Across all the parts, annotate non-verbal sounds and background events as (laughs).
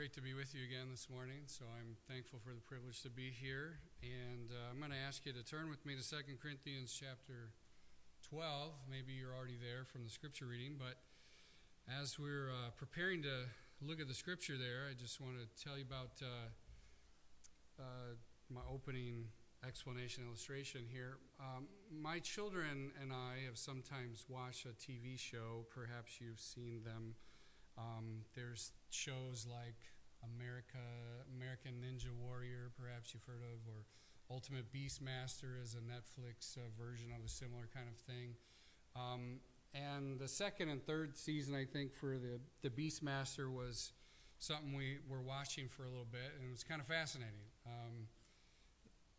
great to be with you again this morning. So I'm thankful for the privilege to be here. And uh, I'm going to ask you to turn with me to 2 Corinthians chapter 12. Maybe you're already there from the scripture reading, but as we're uh, preparing to look at the scripture there, I just want to tell you about uh, uh my opening explanation illustration here. Um, my children and I have sometimes watched a TV show. Perhaps you've seen them um, there's shows like America, American Ninja Warrior, perhaps you've heard of, or Ultimate Beastmaster is a Netflix uh, version of a similar kind of thing. Um, and the second and third season, I think, for the, the Beastmaster was something we were watching for a little bit, and it was kind of fascinating. Um,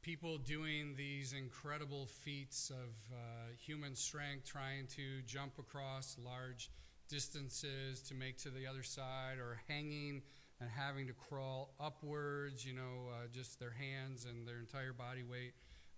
people doing these incredible feats of uh, human strength, trying to jump across large distances to make to the other side or hanging and having to crawl upwards, you know, uh, just their hands and their entire body weight.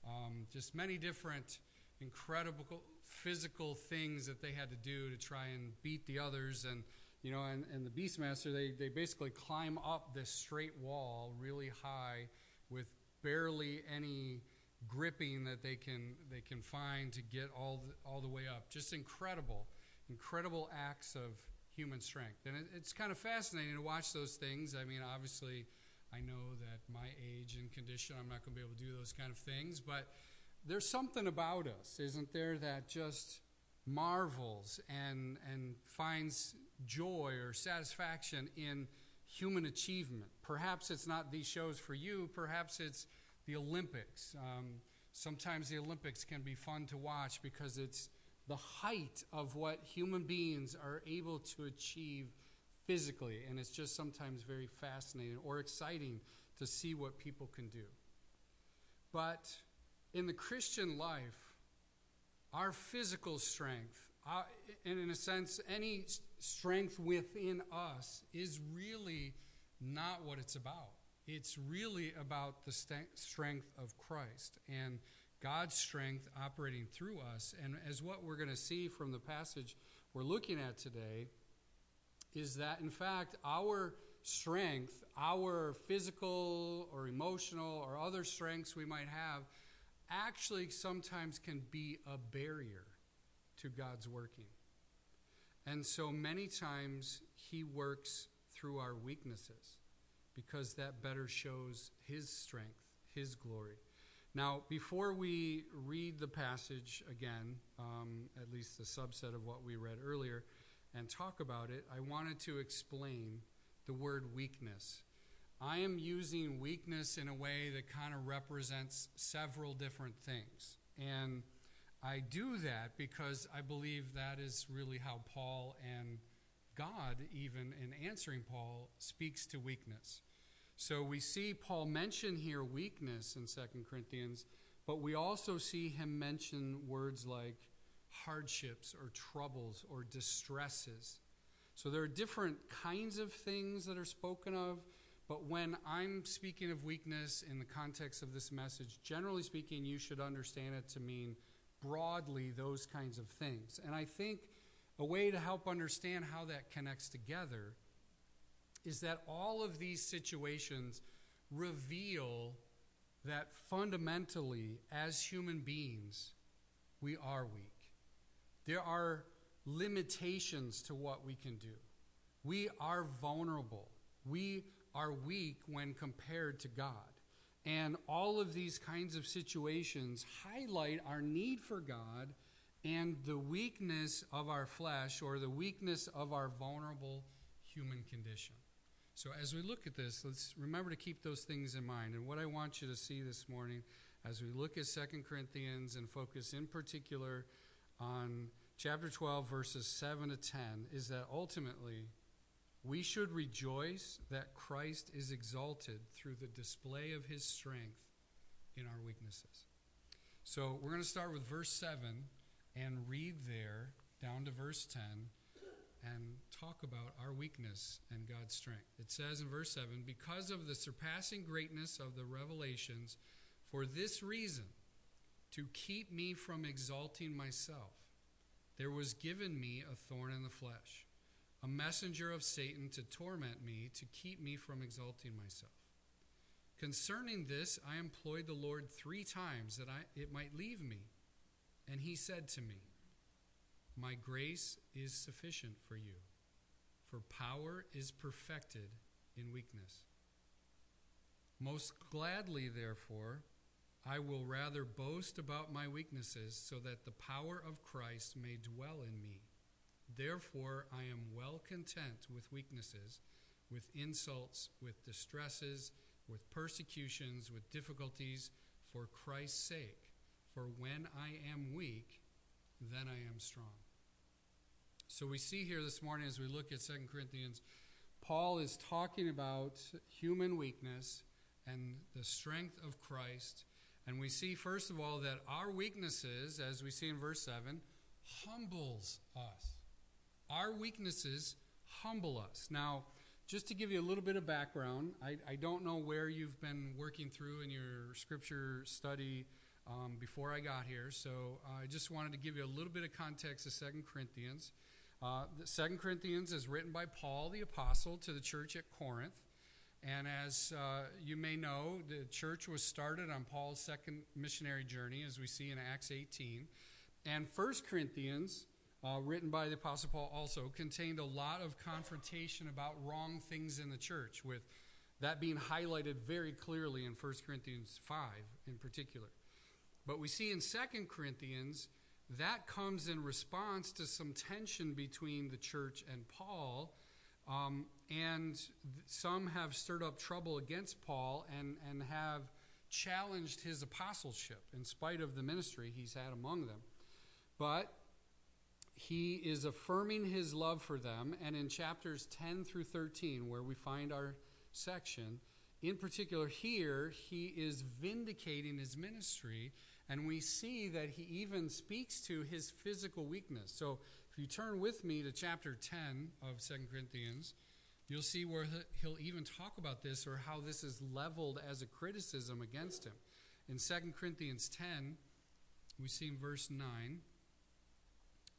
Um, just many different incredible physical things that they had to do to try and beat the others. And, you know, and, and the Beastmaster, they, they basically climb up this straight wall really high with barely any gripping that they can, they can find to get all the, all the way up. Just incredible incredible acts of human strength. And it, it's kind of fascinating to watch those things. I mean, obviously, I know that my age and condition, I'm not going to be able to do those kind of things, but there's something about us, isn't there, that just marvels and, and finds joy or satisfaction in human achievement. Perhaps it's not these shows for you, perhaps it's the Olympics. Um, sometimes the Olympics can be fun to watch because it's the height of what human beings are able to achieve physically. And it's just sometimes very fascinating or exciting to see what people can do. But in the Christian life, our physical strength, uh, and in a sense, any strength within us, is really not what it's about. It's really about the st- strength of Christ. And God's strength operating through us. And as what we're going to see from the passage we're looking at today, is that in fact our strength, our physical or emotional or other strengths we might have, actually sometimes can be a barrier to God's working. And so many times He works through our weaknesses because that better shows His strength, His glory. Now, before we read the passage again, um, at least the subset of what we read earlier, and talk about it, I wanted to explain the word weakness. I am using weakness in a way that kind of represents several different things. And I do that because I believe that is really how Paul and God, even in answering Paul, speaks to weakness. So we see Paul mention here weakness in 2 Corinthians, but we also see him mention words like hardships or troubles or distresses. So there are different kinds of things that are spoken of, but when I'm speaking of weakness in the context of this message, generally speaking, you should understand it to mean broadly those kinds of things. And I think a way to help understand how that connects together is that all of these situations reveal that fundamentally, as human beings, we are weak. There are limitations to what we can do. We are vulnerable. We are weak when compared to God. And all of these kinds of situations highlight our need for God and the weakness of our flesh or the weakness of our vulnerable human condition. So, as we look at this, let's remember to keep those things in mind. And what I want you to see this morning as we look at 2 Corinthians and focus in particular on chapter 12, verses 7 to 10, is that ultimately we should rejoice that Christ is exalted through the display of his strength in our weaknesses. So, we're going to start with verse 7 and read there down to verse 10 and talk about our weakness and God's strength. It says in verse 7 Because of the surpassing greatness of the revelations, for this reason, to keep me from exalting myself, there was given me a thorn in the flesh, a messenger of Satan to torment me, to keep me from exalting myself. Concerning this, I employed the Lord three times that I, it might leave me. And he said to me, My grace is sufficient for you, for power is perfected in weakness. Most gladly, therefore, I will rather boast about my weaknesses, so that the power of Christ may dwell in me. Therefore, I am well content with weaknesses, with insults, with distresses, with persecutions, with difficulties, for Christ's sake. For when I am weak, then I am strong. So we see here this morning as we look at 2 Corinthians, Paul is talking about human weakness and the strength of Christ. And we see, first of all, that our weaknesses, as we see in verse 7, humbles us. Our weaknesses humble us. Now, just to give you a little bit of background, I, I don't know where you've been working through in your scripture study um, before I got here, so uh, I just wanted to give you a little bit of context of Second Corinthians. Uh, Second Corinthians is written by Paul the Apostle to the church at Corinth. And as uh, you may know, the church was started on Paul's second missionary journey, as we see in Acts 18. And First Corinthians uh, written by the Apostle Paul, also contained a lot of confrontation about wrong things in the church, with that being highlighted very clearly in 1 Corinthians 5 in particular. But we see in 2 Corinthians that comes in response to some tension between the church and Paul. Um, and some have stirred up trouble against Paul and, and have challenged his apostleship in spite of the ministry he's had among them. But he is affirming his love for them. And in chapters 10 through 13, where we find our section, in particular here, he is vindicating his ministry. And we see that he even speaks to his physical weakness. So if you turn with me to chapter 10 of Second Corinthians, you'll see where he'll even talk about this or how this is leveled as a criticism against him. In Second Corinthians 10, we see in verse 9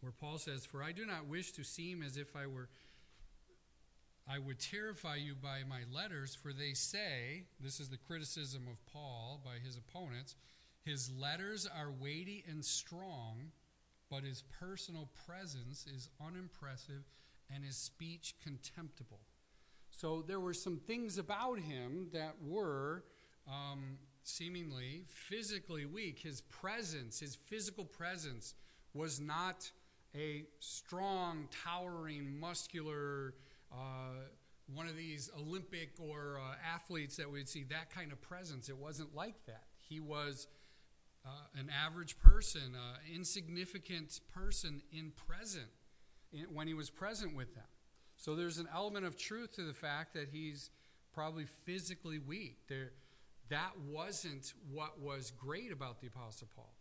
where Paul says, For I do not wish to seem as if I were I would terrify you by my letters, for they say, this is the criticism of Paul by his opponents, his letters are weighty and strong, but his personal presence is unimpressive and his speech contemptible. So there were some things about him that were um, seemingly physically weak. His presence, his physical presence, was not a strong, towering, muscular, uh, one of these Olympic or uh, athletes that we'd see that kind of presence. It wasn't like that. He was uh, an average person, uh, insignificant person in present in, when he was present with them. So there's an element of truth to the fact that he's probably physically weak. There, that wasn't what was great about the Apostle Paul.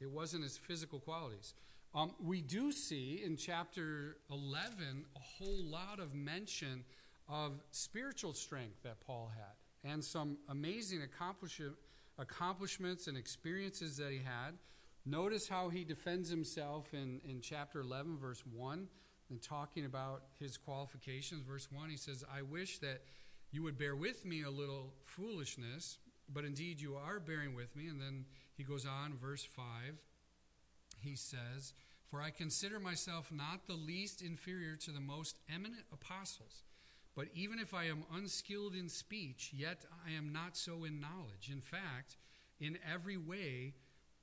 It wasn't his physical qualities. Um, we do see in chapter 11 a whole lot of mention of spiritual strength that Paul had and some amazing accomplishments and experiences that he had. Notice how he defends himself in, in chapter 11, verse 1, and talking about his qualifications. Verse 1, he says, I wish that you would bear with me a little foolishness, but indeed you are bearing with me. And then he goes on, verse 5 he says, For I consider myself not the least inferior to the most eminent apostles. But even if I am unskilled in speech, yet I am not so in knowledge. In fact, in every way,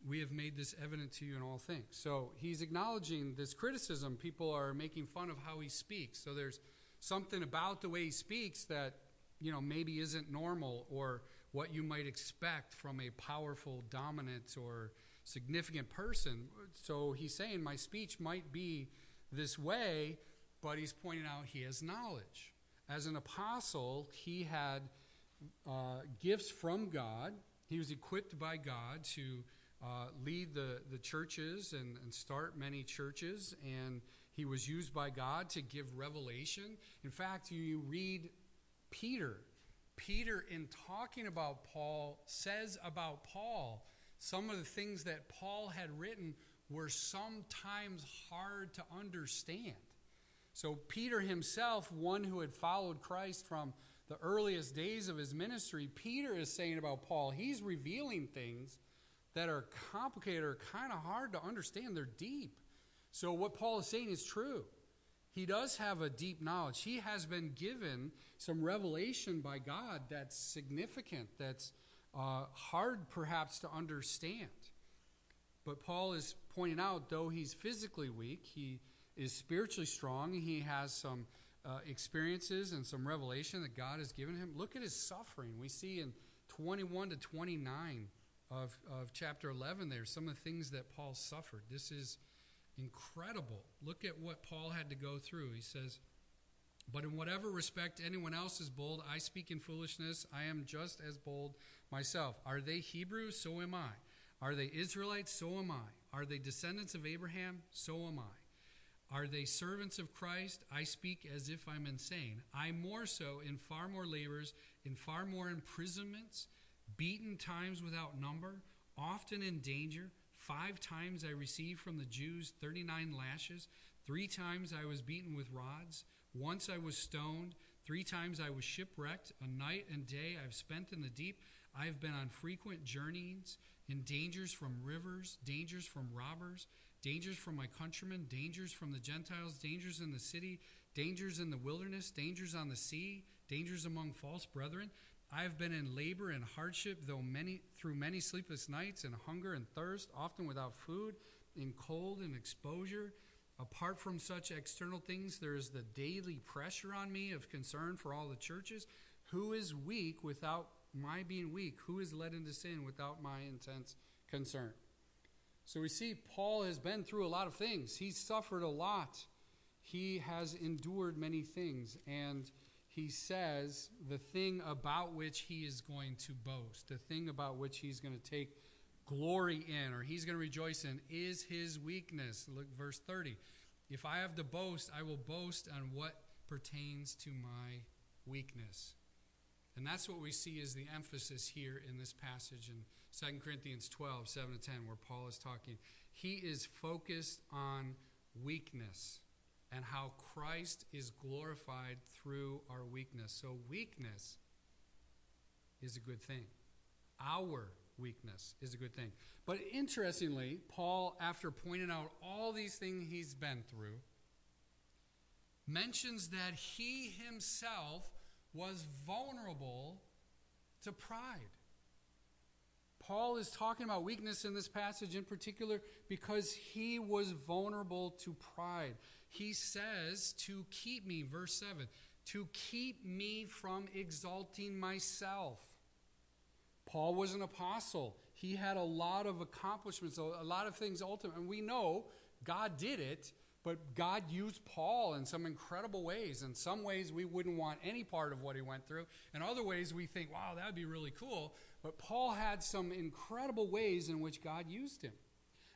we have made this evident to you in all things. So he's acknowledging this criticism. People are making fun of how he speaks. So there's something about the way he speaks that, you know, maybe isn't normal or what you might expect from a powerful, dominant, or significant person. So he's saying my speech might be this way, but he's pointing out he has knowledge. As an apostle, he had uh, gifts from God. He was equipped by God to uh, lead the, the churches and, and start many churches, and he was used by God to give revelation. In fact, you read Peter. Peter, in talking about Paul, says about Paul some of the things that Paul had written were sometimes hard to understand. So, Peter himself, one who had followed Christ from the earliest days of his ministry, Peter is saying about Paul, he's revealing things that are complicated or kind of hard to understand. They're deep. So, what Paul is saying is true. He does have a deep knowledge. He has been given some revelation by God that's significant, that's uh, hard perhaps to understand. But Paul is pointing out, though he's physically weak, he is spiritually strong. He has some uh, experiences and some revelation that God has given him. Look at his suffering. We see in 21 to 29 of, of chapter 11 there some of the things that Paul suffered. This is incredible. Look at what Paul had to go through. He says, But in whatever respect anyone else is bold, I speak in foolishness. I am just as bold myself. Are they Hebrews? So am I. Are they Israelites? So am I. Are they descendants of Abraham? So am I. Are they servants of Christ? I speak as if I'm insane. I more so in far more labors, in far more imprisonments, beaten times without number, often in danger. Five times I received from the Jews 39 lashes. Three times I was beaten with rods. Once I was stoned. Three times I was shipwrecked. A night and day I've spent in the deep. I have been on frequent journeyings, in dangers from rivers, dangers from robbers dangers from my countrymen, dangers from the Gentiles, dangers in the city, dangers in the wilderness, dangers on the sea, dangers among false brethren. I have been in labor and hardship, though many through many sleepless nights, and hunger and thirst, often without food, in cold and exposure. Apart from such external things, there is the daily pressure on me of concern for all the churches. Who is weak without my being weak? Who is led into sin without my intense concern? So we see Paul has been through a lot of things. He's suffered a lot. He has endured many things. And he says the thing about which he is going to boast, the thing about which he's going to take glory in or he's going to rejoice in is his weakness. Look, verse 30. If I have to boast, I will boast on what pertains to my weakness. And that's what we see as the emphasis here in this passage in 2 Corinthians 12, 7 to 10, where Paul is talking. He is focused on weakness and how Christ is glorified through our weakness. So, weakness is a good thing. Our weakness is a good thing. But interestingly, Paul, after pointing out all these things he's been through, mentions that he himself was vulnerable to pride. Paul is talking about weakness in this passage in particular because he was vulnerable to pride. He says to keep me, verse 7, to keep me from exalting myself. Paul was an apostle. He had a lot of accomplishments, a lot of things ultimate. And we know God did it but God used Paul in some incredible ways. In some ways, we wouldn't want any part of what he went through. In other ways, we think, wow, that would be really cool. But Paul had some incredible ways in which God used him.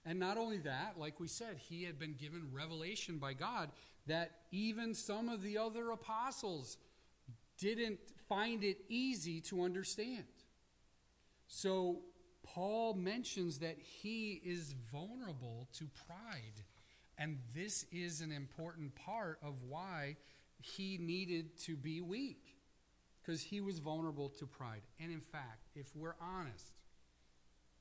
And not only that, like we said, he had been given revelation by God that even some of the other apostles didn't find it easy to understand. So Paul mentions that he is vulnerable to pride. And this is an important part of why he needed to be weak, because he was vulnerable to pride. And in fact, if we're honest,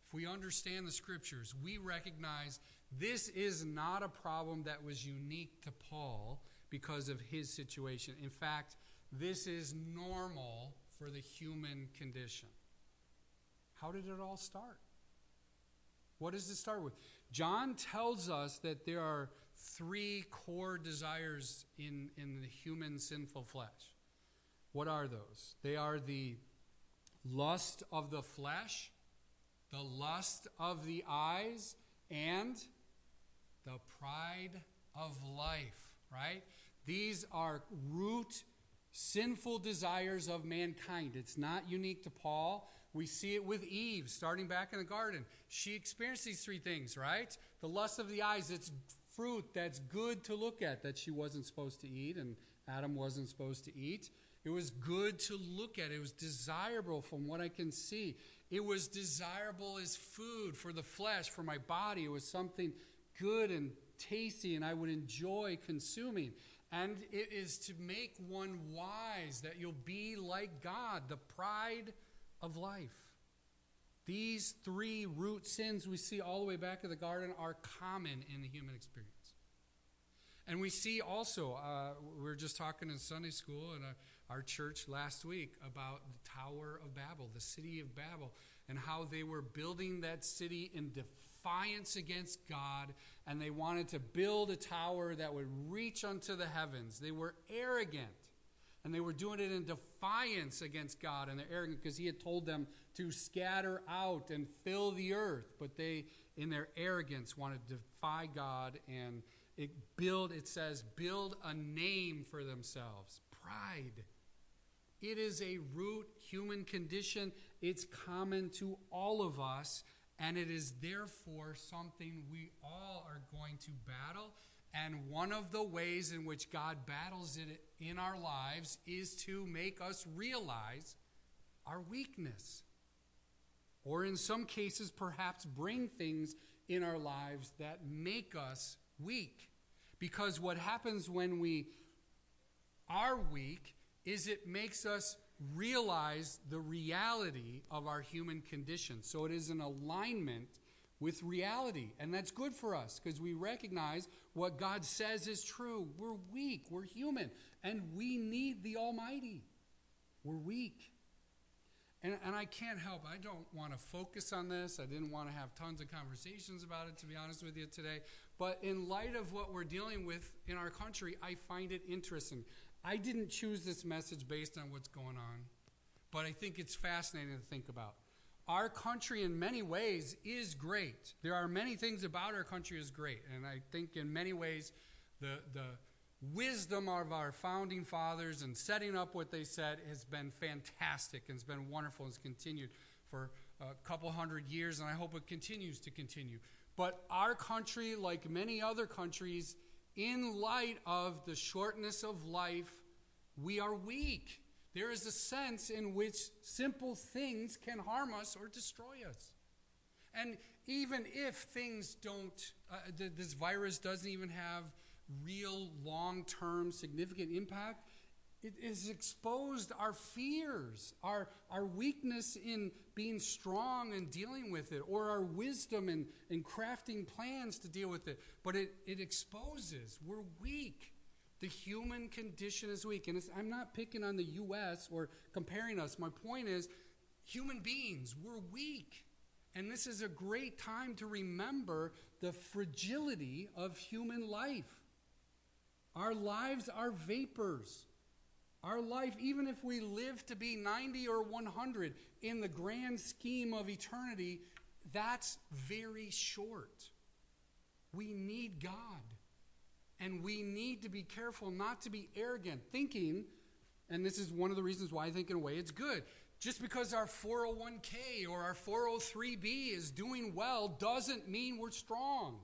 if we understand the scriptures, we recognize this is not a problem that was unique to Paul because of his situation. In fact, this is normal for the human condition. How did it all start? What does it start with? John tells us that there are three core desires in, in the human sinful flesh. What are those? They are the lust of the flesh, the lust of the eyes, and the pride of life, right? These are root sinful desires of mankind. It's not unique to Paul. We see it with Eve starting back in the garden. She experienced these three things, right? The lust of the eyes, it's fruit that's good to look at that she wasn't supposed to eat and Adam wasn't supposed to eat. It was good to look at. It was desirable from what I can see. It was desirable as food for the flesh, for my body. It was something good and tasty and I would enjoy consuming. and it is to make one wise, that you'll be like God, the pride of life. These three root sins we see all the way back in the garden are common in the human experience. And we see also, uh, we were just talking in Sunday school in a, our church last week about the Tower of Babel, the city of Babel, and how they were building that city in defiance against God, and they wanted to build a tower that would reach unto the heavens. They were arrogant, and they were doing it in defiance against God, and they're arrogant because He had told them to scatter out and fill the earth, but they, in their arrogance, wanted to defy God and it build it says build a name for themselves pride it is a root human condition it's common to all of us and it is therefore something we all are going to battle and one of the ways in which God battles it in our lives is to make us realize our weakness. Or in some cases, perhaps bring things in our lives that make us weak. Because what happens when we are weak is it makes us realize the reality of our human condition. So it is an alignment with reality. And that's good for us because we recognize what God says is true. We're weak, we're human, and we need the Almighty. We're weak. And, and I can't help, I don't want to focus on this. I didn't want to have tons of conversations about it, to be honest with you today. But in light of what we're dealing with in our country, I find it interesting. I didn't choose this message based on what's going on, but I think it's fascinating to think about. Our country, in many ways, is great. There are many things about our country is great, and I think in many ways, the the wisdom of our founding fathers and setting up what they said has been fantastic and it's been wonderful and it's continued for a couple hundred years, and I hope it continues to continue. But our country, like many other countries, in light of the shortness of life, we are weak. There is a sense in which simple things can harm us or destroy us. And even if things don't, uh, this virus doesn't even have real long term significant impact, it has exposed our fears, our, our weakness in being strong and dealing with it, or our wisdom in, in crafting plans to deal with it. But it, it exposes we're weak. The human condition is weak. And I'm not picking on the U.S. or comparing us. My point is, human beings, we're weak. And this is a great time to remember the fragility of human life. Our lives are vapors. Our life, even if we live to be 90 or 100 in the grand scheme of eternity, that's very short. We need God. And we need to be careful not to be arrogant, thinking, and this is one of the reasons why I think, in a way, it's good. Just because our 401k or our 403b is doing well doesn't mean we're strong.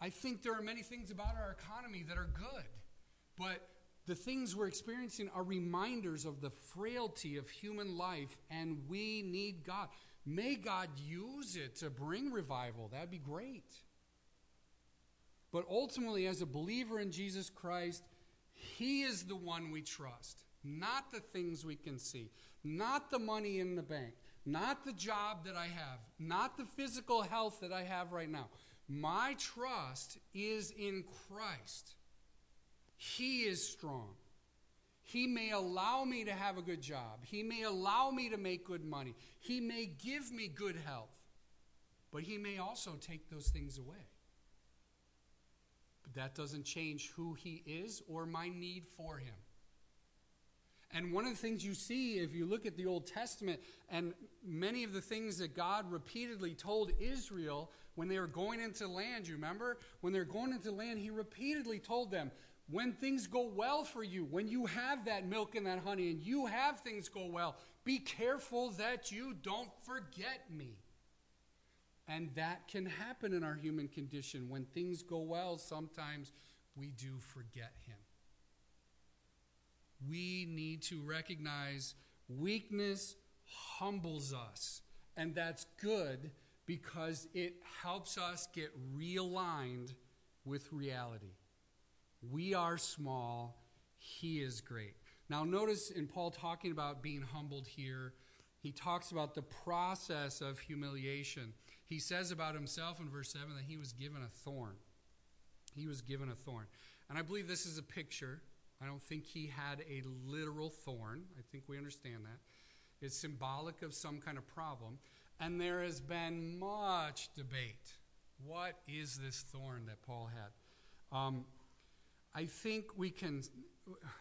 I think there are many things about our economy that are good, but the things we're experiencing are reminders of the frailty of human life, and we need God. May God use it to bring revival. That'd be great. But ultimately, as a believer in Jesus Christ, He is the one we trust, not the things we can see, not the money in the bank, not the job that I have, not the physical health that I have right now. My trust is in Christ. He is strong. He may allow me to have a good job. He may allow me to make good money. He may give me good health. But He may also take those things away. But that doesn't change who He is or my need for Him. And one of the things you see if you look at the Old Testament and many of the things that God repeatedly told Israel when they were going into land, you remember? When they're going into land, He repeatedly told them, when things go well for you, when you have that milk and that honey and you have things go well, be careful that you don't forget me. And that can happen in our human condition. When things go well, sometimes we do forget Him we need to recognize weakness humbles us. And that's good because it helps us get realigned with reality. We are small, he is great. Now, notice in Paul talking about being humbled here, he talks about the process of humiliation. He says about himself in verse 7 that he was given a thorn. He was given a thorn. And I believe this is a picture. I don't think he had a literal thorn. I think we understand that. It's symbolic of some kind of problem. And there has been much debate. What is this thorn that Paul had? Um, I think we can,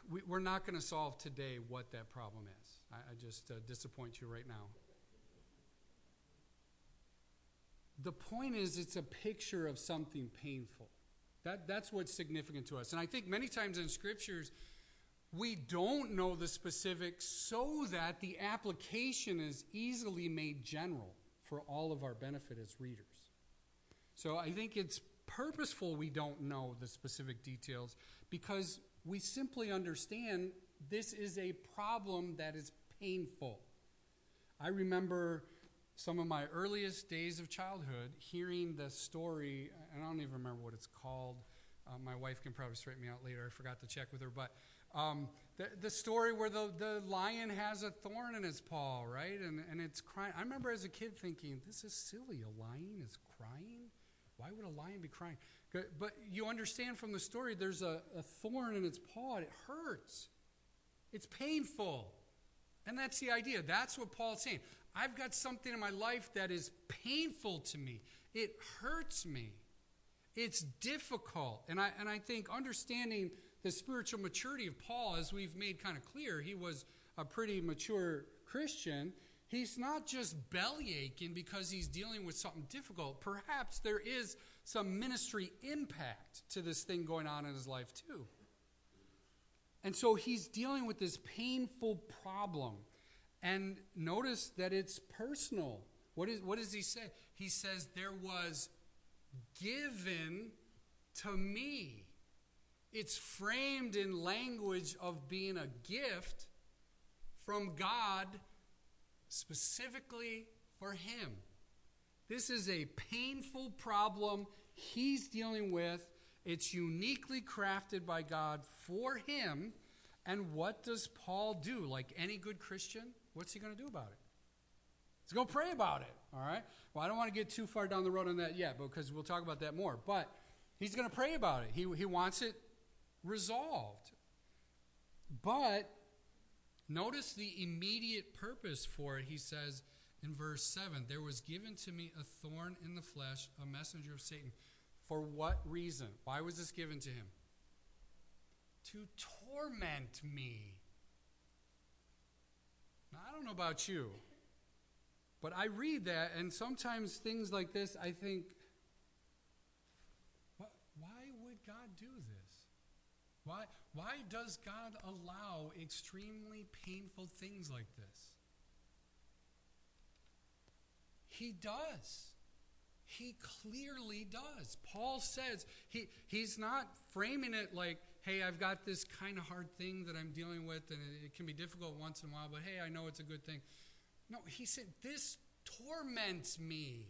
we, are not going to solve today what that problem is. I, I just uh, disappoint you right now. The point is, it's a picture of something painful. That, that's what's significant to us. And I think many times in scriptures, we don't know the specifics so that the application is easily made general for all of our benefit as readers. So I think it's purposeful we don't know the specific details because we simply understand this is a problem that is painful. I remember some of my earliest days of childhood hearing the story, and I don't even remember what it's called. Uh, my wife can probably straighten me out later. I forgot to check with her. But um, the, the story where the, the lion has a thorn in its paw, right? And, and it's crying. I remember as a kid thinking, this is silly. A lion is crying? Why would a lion be crying? But you understand from the story, there's a, a thorn in its paw. and It hurts, it's painful. And that's the idea. That's what Paul's saying. I've got something in my life that is painful to me, it hurts me. It's difficult. And I, and I think understanding the spiritual maturity of Paul, as we've made kind of clear, he was a pretty mature Christian. He's not just belly aching because he's dealing with something difficult. Perhaps there is some ministry impact to this thing going on in his life, too. And so he's dealing with this painful problem. And notice that it's personal. What, is, what does he say? He says, There was given to me. It's framed in language of being a gift from God specifically for him. This is a painful problem he's dealing with. It's uniquely crafted by God for him. And what does Paul do? Like any good Christian, what's he going to do about it? He's going to pray about it. All right? Well, I don't want to get too far down the road on that yet because we'll talk about that more. But he's going to pray about it. He, he wants it resolved. But notice the immediate purpose for it. He says in verse 7 There was given to me a thorn in the flesh, a messenger of Satan. For what reason? Why was this given to him? To torment me. Now, I don't know about you, but I read that, and sometimes things like this, I think, why would God do this? Why, why does God allow extremely painful things like this? He does. He clearly does. Paul says he, he's not framing it like, hey, I've got this kind of hard thing that I'm dealing with, and it, it can be difficult once in a while, but hey, I know it's a good thing. No, he said, this torments me.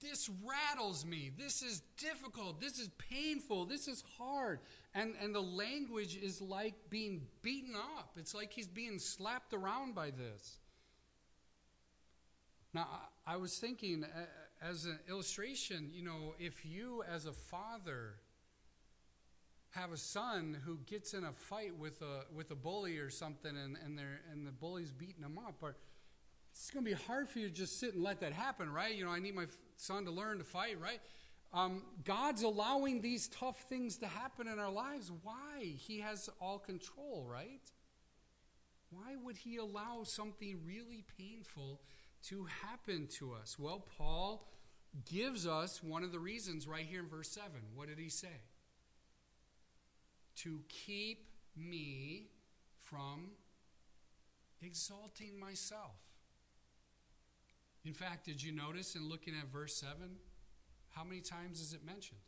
This rattles me. This is difficult. This is painful. This is hard. And, and the language is like being beaten up. It's like he's being slapped around by this. Now, I, was thinking, uh, as an illustration, you know, if you as a father have a son who gets in a fight with a with a bully or something and, and they're, and the bully's beating him up or it's going to be hard for you to just sit and let that happen, right? You know, I need my son to learn to fight, right? Um, God's allowing these tough things to happen in our lives. Why? He has all control, right? Why would He allow something really painful to happen to us? Well, Paul gives us one of the reasons right here in verse 7. What did he say? To keep me from exalting myself. In fact, did you notice in looking at verse 7, how many times is it mentioned?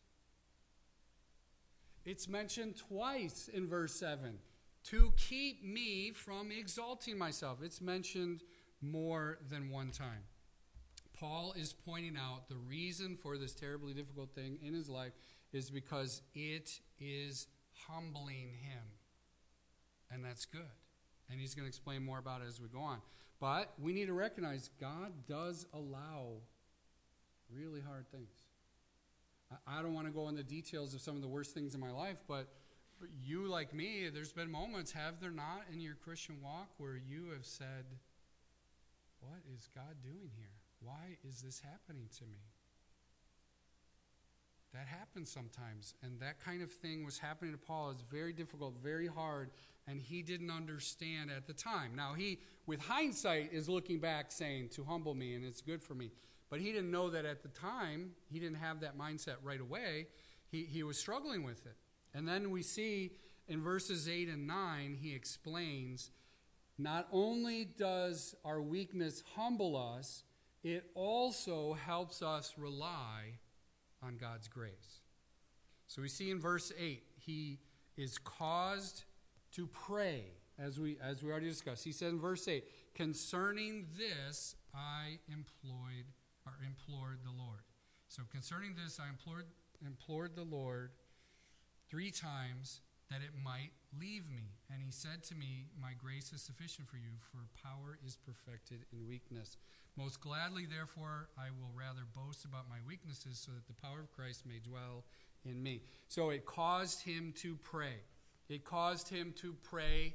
It's mentioned twice in verse 7 to keep me from exalting myself. It's mentioned more than one time. Paul is pointing out the reason for this terribly difficult thing in his life is because it is humbling him. And that's good. And he's going to explain more about it as we go on. But we need to recognize God does allow really hard things. I don't want to go into details of some of the worst things in my life, but you, like me, there's been moments, have there not, in your Christian walk where you have said, What is God doing here? Why is this happening to me? That happens sometimes. And that kind of thing was happening to Paul. It's very difficult, very hard, and he didn't understand at the time. Now, he, with hindsight, is looking back saying, To humble me, and it's good for me. But he didn't know that at the time, he didn't have that mindset right away. He, he was struggling with it. And then we see in verses 8 and 9, he explains not only does our weakness humble us, it also helps us rely on God's grace. So we see in verse 8, he is caused to pray, as we, as we already discussed. He said in verse 8, Concerning this I employed or implored the Lord. So concerning this I implored implored the Lord three times that it might leave me. And he said to me, My grace is sufficient for you, for power is perfected in weakness. Most gladly, therefore, I will rather boast about my weaknesses so that the power of Christ may dwell in me. So it caused him to pray. It caused him to pray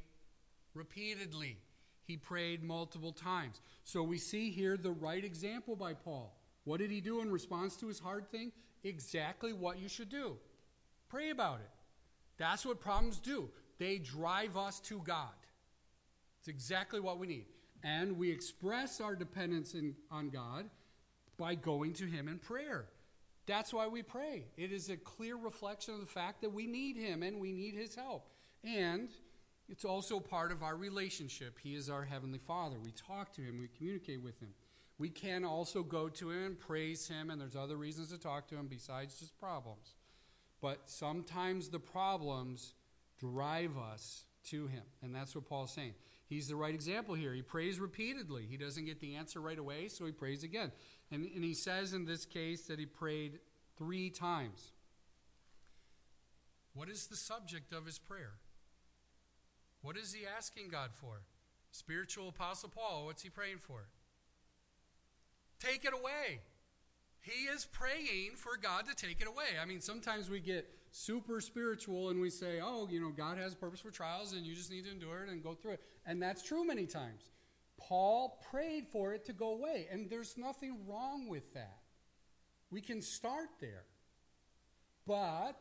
repeatedly. He prayed multiple times. So we see here the right example by Paul. What did he do in response to his hard thing? Exactly what you should do pray about it. That's what problems do. They drive us to God. It's exactly what we need. And we express our dependence in, on God by going to Him in prayer. That's why we pray. It is a clear reflection of the fact that we need Him and we need His help. And it's also part of our relationship. He is our Heavenly Father. We talk to Him, we communicate with Him. We can also go to Him and praise Him, and there's other reasons to talk to Him besides just problems. But sometimes the problems drive us to Him. And that's what Paul's saying. He's the right example here. He prays repeatedly. He doesn't get the answer right away, so he prays again. And, and he says in this case that he prayed three times. What is the subject of his prayer? What is he asking God for? Spiritual Apostle Paul, what's he praying for? Take it away. He is praying for God to take it away. I mean, sometimes we get super spiritual and we say, oh, you know, God has a purpose for trials and you just need to endure it and go through it. And that's true many times. Paul prayed for it to go away, and there's nothing wrong with that. We can start there. But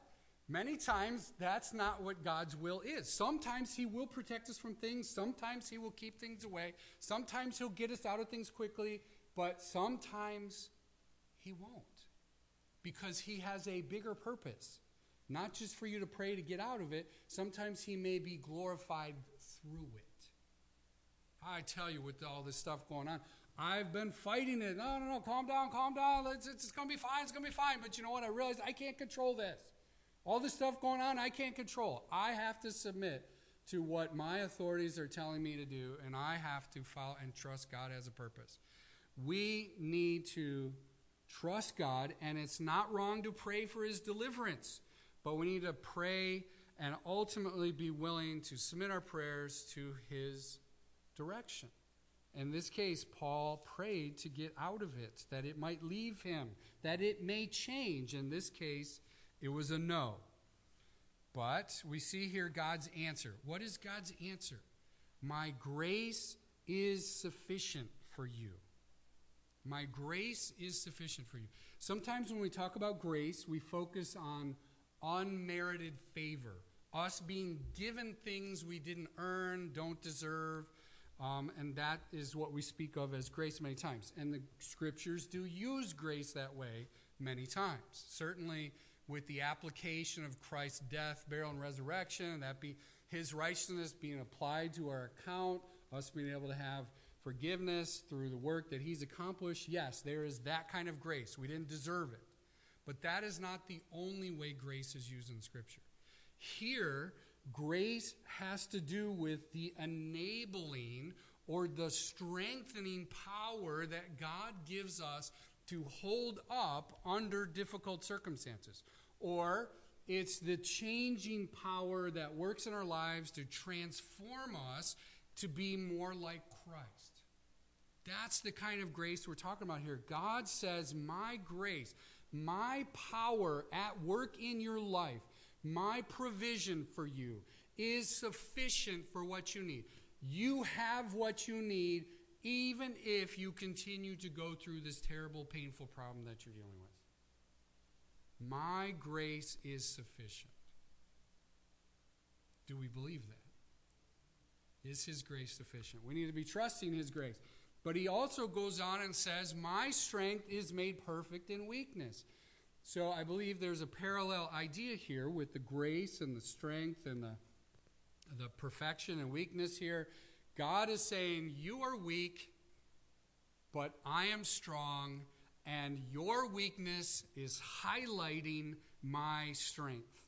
many times that's not what God's will is. Sometimes He will protect us from things, sometimes He will keep things away, sometimes He'll get us out of things quickly, but sometimes He won't. Because He has a bigger purpose. Not just for you to pray to get out of it, sometimes He may be glorified through it. I tell you, with all this stuff going on, I've been fighting it. No, no, no, calm down, calm down. It's, it's, it's going to be fine, it's going to be fine. But you know what? I realized I can't control this. All this stuff going on, I can't control. I have to submit to what my authorities are telling me to do, and I have to follow and trust God has a purpose. We need to trust God, and it's not wrong to pray for his deliverance, but we need to pray and ultimately be willing to submit our prayers to his direction. In this case, Paul prayed to get out of it, that it might leave him, that it may change. In this case, it was a no. But we see here God's answer. What is God's answer? My grace is sufficient for you. My grace is sufficient for you. Sometimes when we talk about grace, we focus on unmerited favor, us being given things we didn't earn, don't deserve, um, and that is what we speak of as grace many times. And the scriptures do use grace that way many times. Certainly with the application of Christ's death, burial, and resurrection, that be his righteousness being applied to our account, us being able to have forgiveness through the work that he's accomplished. Yes, there is that kind of grace. We didn't deserve it. But that is not the only way grace is used in Scripture. Here, Grace has to do with the enabling or the strengthening power that God gives us to hold up under difficult circumstances or it's the changing power that works in our lives to transform us to be more like Christ. That's the kind of grace we're talking about here. God says, My grace, my power at work in your life, my provision for you is sufficient for what you need. You have what you need, even if you continue to go through this terrible, painful problem that you're dealing with. My grace is sufficient. Do we believe that? Is His grace sufficient? We need to be trusting His grace. But He also goes on and says, My strength is made perfect in weakness. So I believe there's a parallel idea here with the grace and the strength and the, the perfection and weakness here. God is saying, You are weak, but I am strong, and your weakness is highlighting my strength.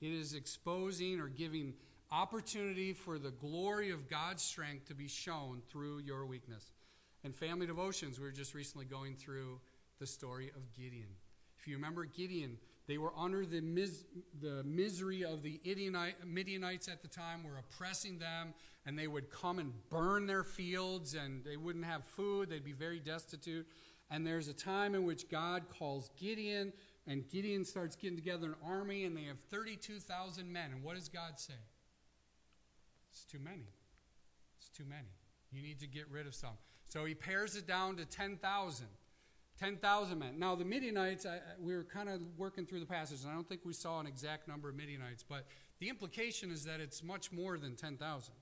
It is exposing or giving opportunity for the glory of God's strength to be shown through your weakness. In family devotions, we were just recently going through the story of Gideon. If you remember Gideon, they were under the, mis- the misery of the Midianites at the time, were oppressing them, and they would come and burn their fields, and they wouldn't have food. They'd be very destitute. And there's a time in which God calls Gideon, and Gideon starts getting together an army, and they have 32,000 men. And what does God say? It's too many. It's too many. You need to get rid of some. So he pares it down to 10,000. 10,000 men. Now, the Midianites, I, we were kind of working through the passage, and I don't think we saw an exact number of Midianites, but the implication is that it's much more than 10,000.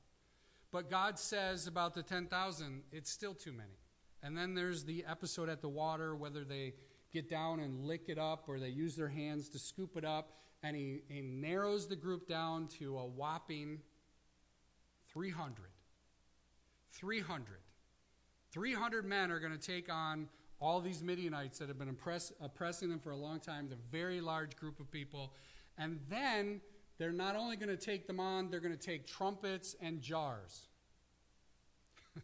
But God says about the 10,000, it's still too many. And then there's the episode at the water, whether they get down and lick it up or they use their hands to scoop it up, and he, he narrows the group down to a whopping 300. 300. 300 men are going to take on all these Midianites that have been oppress, oppressing them for a long time, the very large group of people. And then they're not only going to take them on, they're going to take trumpets and jars. (laughs)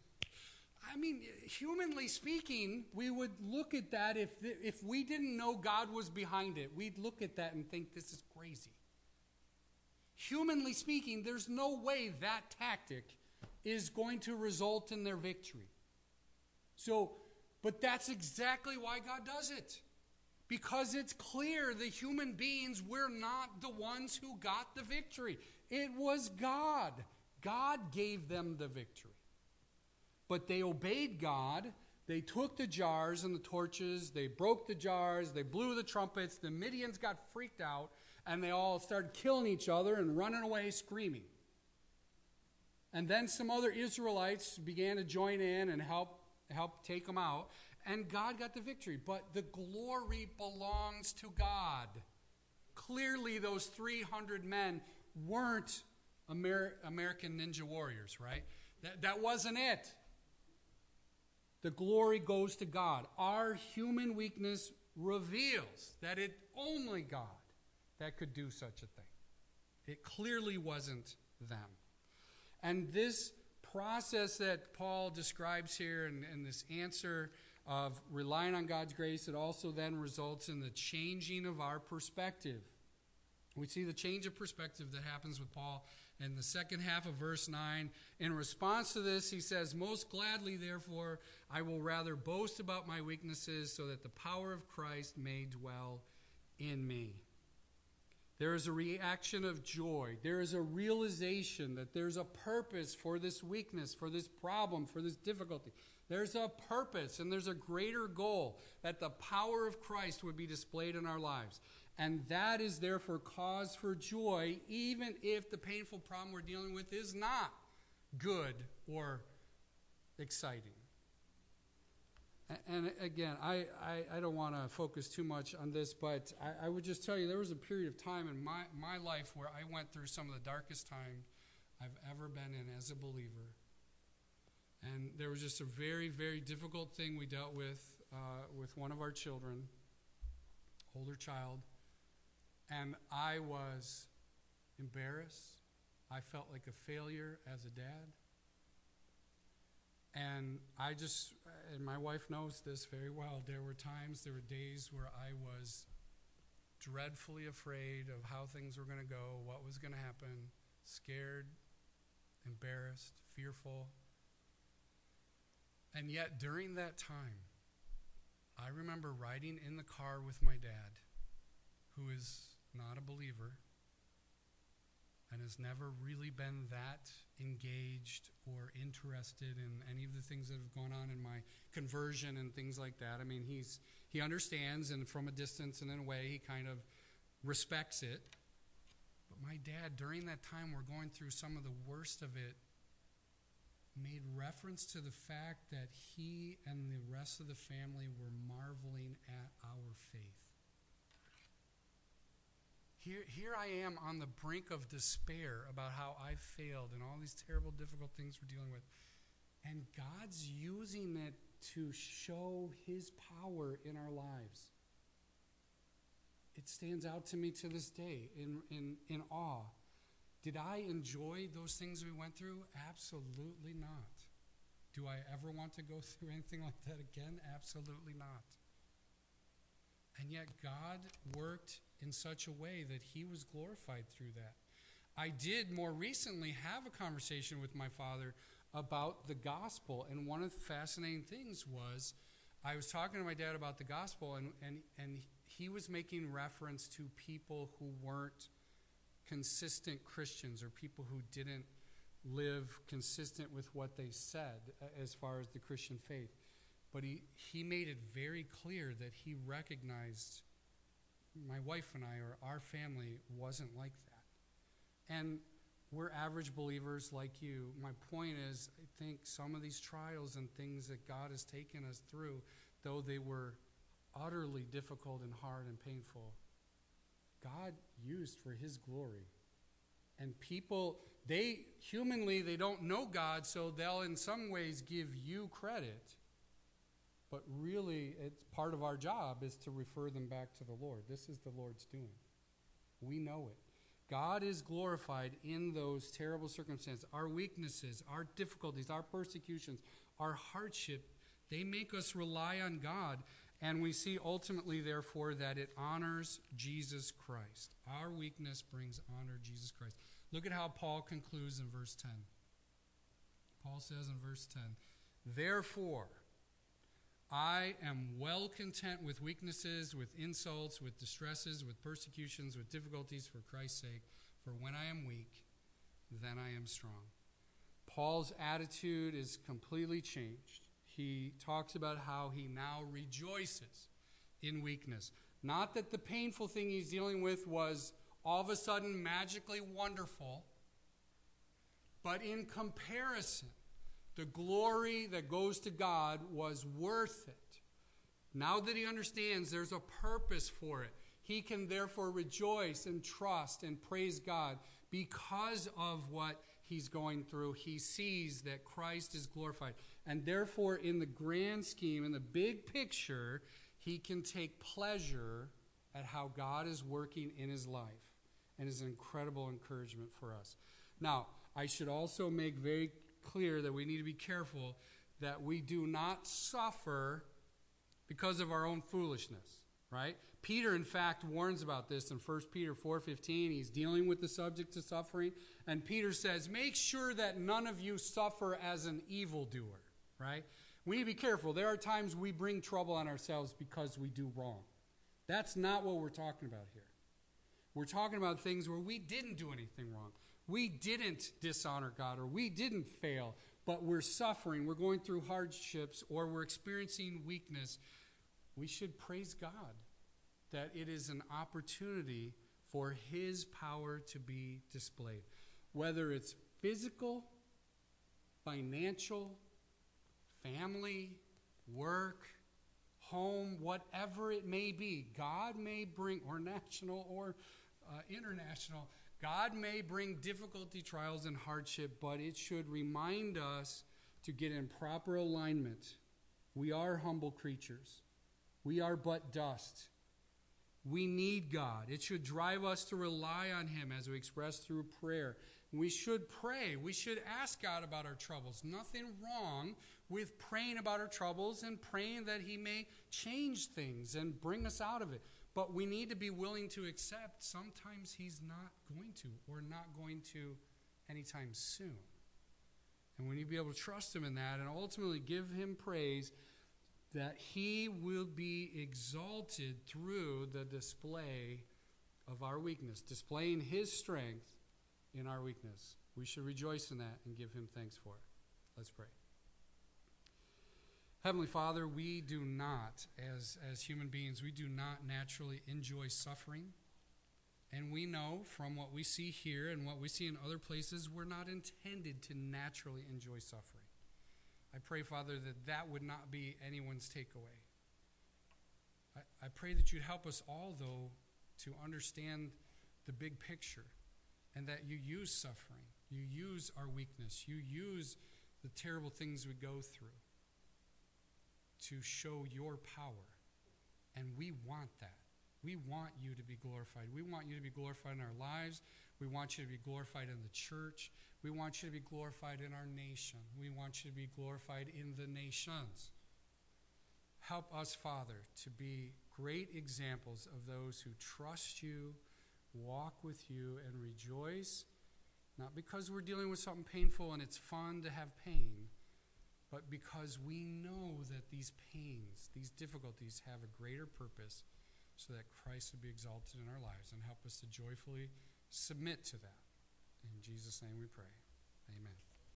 I mean, humanly speaking, we would look at that if, if we didn't know God was behind it. We'd look at that and think this is crazy. Humanly speaking, there's no way that tactic is going to result in their victory. So, but that's exactly why God does it. Because it's clear the human beings, we're not the ones who got the victory. It was God. God gave them the victory. But they obeyed God. They took the jars and the torches. They broke the jars. They blew the trumpets. The Midians got freaked out and they all started killing each other and running away screaming. And then some other Israelites began to join in and help help take them out, and God got the victory. But the glory belongs to God. Clearly, those 300 men weren't Amer- American Ninja Warriors, right? That, that wasn't it. The glory goes to God. Our human weakness reveals that it only God that could do such a thing. It clearly wasn't them. And this process that Paul describes here and, and this answer of relying on God's grace, it also then results in the changing of our perspective. We see the change of perspective that happens with Paul in the second half of verse 9. In response to this, he says, Most gladly, therefore, I will rather boast about my weaknesses so that the power of Christ may dwell in me. There is a reaction of joy. There is a realization that there's a purpose for this weakness, for this problem, for this difficulty. There's a purpose and there's a greater goal that the power of Christ would be displayed in our lives. And that is therefore cause for joy, even if the painful problem we're dealing with is not good or exciting. And again, I, I, I don't want to focus too much on this, but I, I, would just tell you there was a period of time in my, my life where I went through some of the darkest time I've ever been in as a believer. And there was just a very, very difficult thing we dealt with uh, with one of our children, older child. And I was embarrassed. I felt like a failure as a dad. And I just, and my wife knows this very well. There were times, there were days where I was dreadfully afraid of how things were going to go, what was going to happen, scared, embarrassed, fearful. And yet, during that time, I remember riding in the car with my dad, who is not a believer and has never really been that engaged or interested in any of the things that have gone on in my conversion and things like that. I mean, he's he understands and from a distance and in a way he kind of respects it. But my dad during that time we're going through some of the worst of it made reference to the fact that he and the rest of the family were marveling at our faith. Here, here I am on the brink of despair about how I failed and all these terrible, difficult things we're dealing with. And God's using it to show His power in our lives. It stands out to me to this day in, in, in awe. Did I enjoy those things we went through? Absolutely not. Do I ever want to go (laughs) through anything like that again? Absolutely not. And yet, God worked in such a way that he was glorified through that. I did more recently have a conversation with my father about the gospel, and one of the fascinating things was I was talking to my dad about the gospel, and, and, and he was making reference to people who weren't consistent Christians or people who didn't live consistent with what they said as far as the Christian faith. But he, he made it very clear that he recognized my wife and I, or our family, wasn't like that. And we're average believers like you. My point is, I think some of these trials and things that God has taken us through, though they were utterly difficult and hard and painful, God used for His glory. And people, they humanly, they don't know God, so they'll in some ways give you credit but really, it's part of our job is to refer them back to the Lord. This is the Lord's doing. We know it. God is glorified in those terrible circumstances. Our weaknesses, our difficulties, our persecutions, our hardship, they make us rely on God. And we see ultimately, therefore, that it honors Jesus Christ. Our weakness brings honor Jesus Christ. Look at how Paul concludes in verse 10. Paul says in verse 10, Therefore, I am well content with weaknesses, with insults, with distresses, with persecutions, with difficulties for Christ's sake. For when I am weak, then I am strong. Paul's attitude is completely changed. He talks about how he now rejoices in weakness. Not that the painful thing he's dealing with was all of a sudden magically wonderful, but in comparison the glory that goes to God was worth it. Now that he understands there's a purpose for it, he can therefore rejoice and trust and praise God because of what he's going through. He sees that Christ is glorified. And therefore, in the grand scheme, in the big picture, he can take pleasure at how God is working in his life and is an incredible encouragement for us. Now, I should also make very clear that we need to be careful that we do not suffer because of our own foolishness, right? Peter in fact warns about this in 1 Peter 4:15. He's dealing with the subject of suffering, and Peter says, "Make sure that none of you suffer as an evildoer," right? We need to be careful. There are times we bring trouble on ourselves because we do wrong. That's not what we're talking about here. We're talking about things where we didn't do anything wrong we didn't dishonor God or we didn't fail, but we're suffering, we're going through hardships, or we're experiencing weakness, we should praise God that it is an opportunity for His power to be displayed. Whether it's physical, financial, family, work, home, whatever it may be, God may bring, or national or uh, international, God may bring difficulty, trials, and hardship, but it should remind us to get in proper alignment. We are humble creatures, we are but dust. We need God. It should drive us to rely on Him as we express through prayer. We should pray. We should ask God about our troubles. Nothing wrong with praying about our troubles and praying that He may change things and bring us out of it. But we need to be willing to accept sometimes He's not going to, or not going to anytime soon. And we need to be able to trust Him in that and ultimately give Him praise that He will be exalted through the display of our weakness, displaying His strength in our weakness. We should rejoice in that and give Him thanks for it. Let's pray. Heavenly Father, we do not, as, as human beings, we do not naturally enjoy suffering. And we know from what we see here and what we see in other places, we're not intended to naturally enjoy suffering. I pray, Father, that that would not be anyone's takeaway. I, I pray that you'd help us all, though, to understand the big picture and that you use suffering, you use our weakness, you use the terrible things we go through to show your power. And we want that. We want you to be glorified. We want you to be glorified in our lives. We want you to be glorified in the church. We want you to be glorified in our nation. We want you to be glorified in the nations. Help us, Father, to be great examples of those who trust you, walk with you, and rejoice, not because we're dealing with something painful and it's fun to have pain, but because we know that these pains, these difficulties have a greater purpose so that Christ would be exalted in our lives and help us to joyfully submit to that. In Jesus' name we pray. Amen.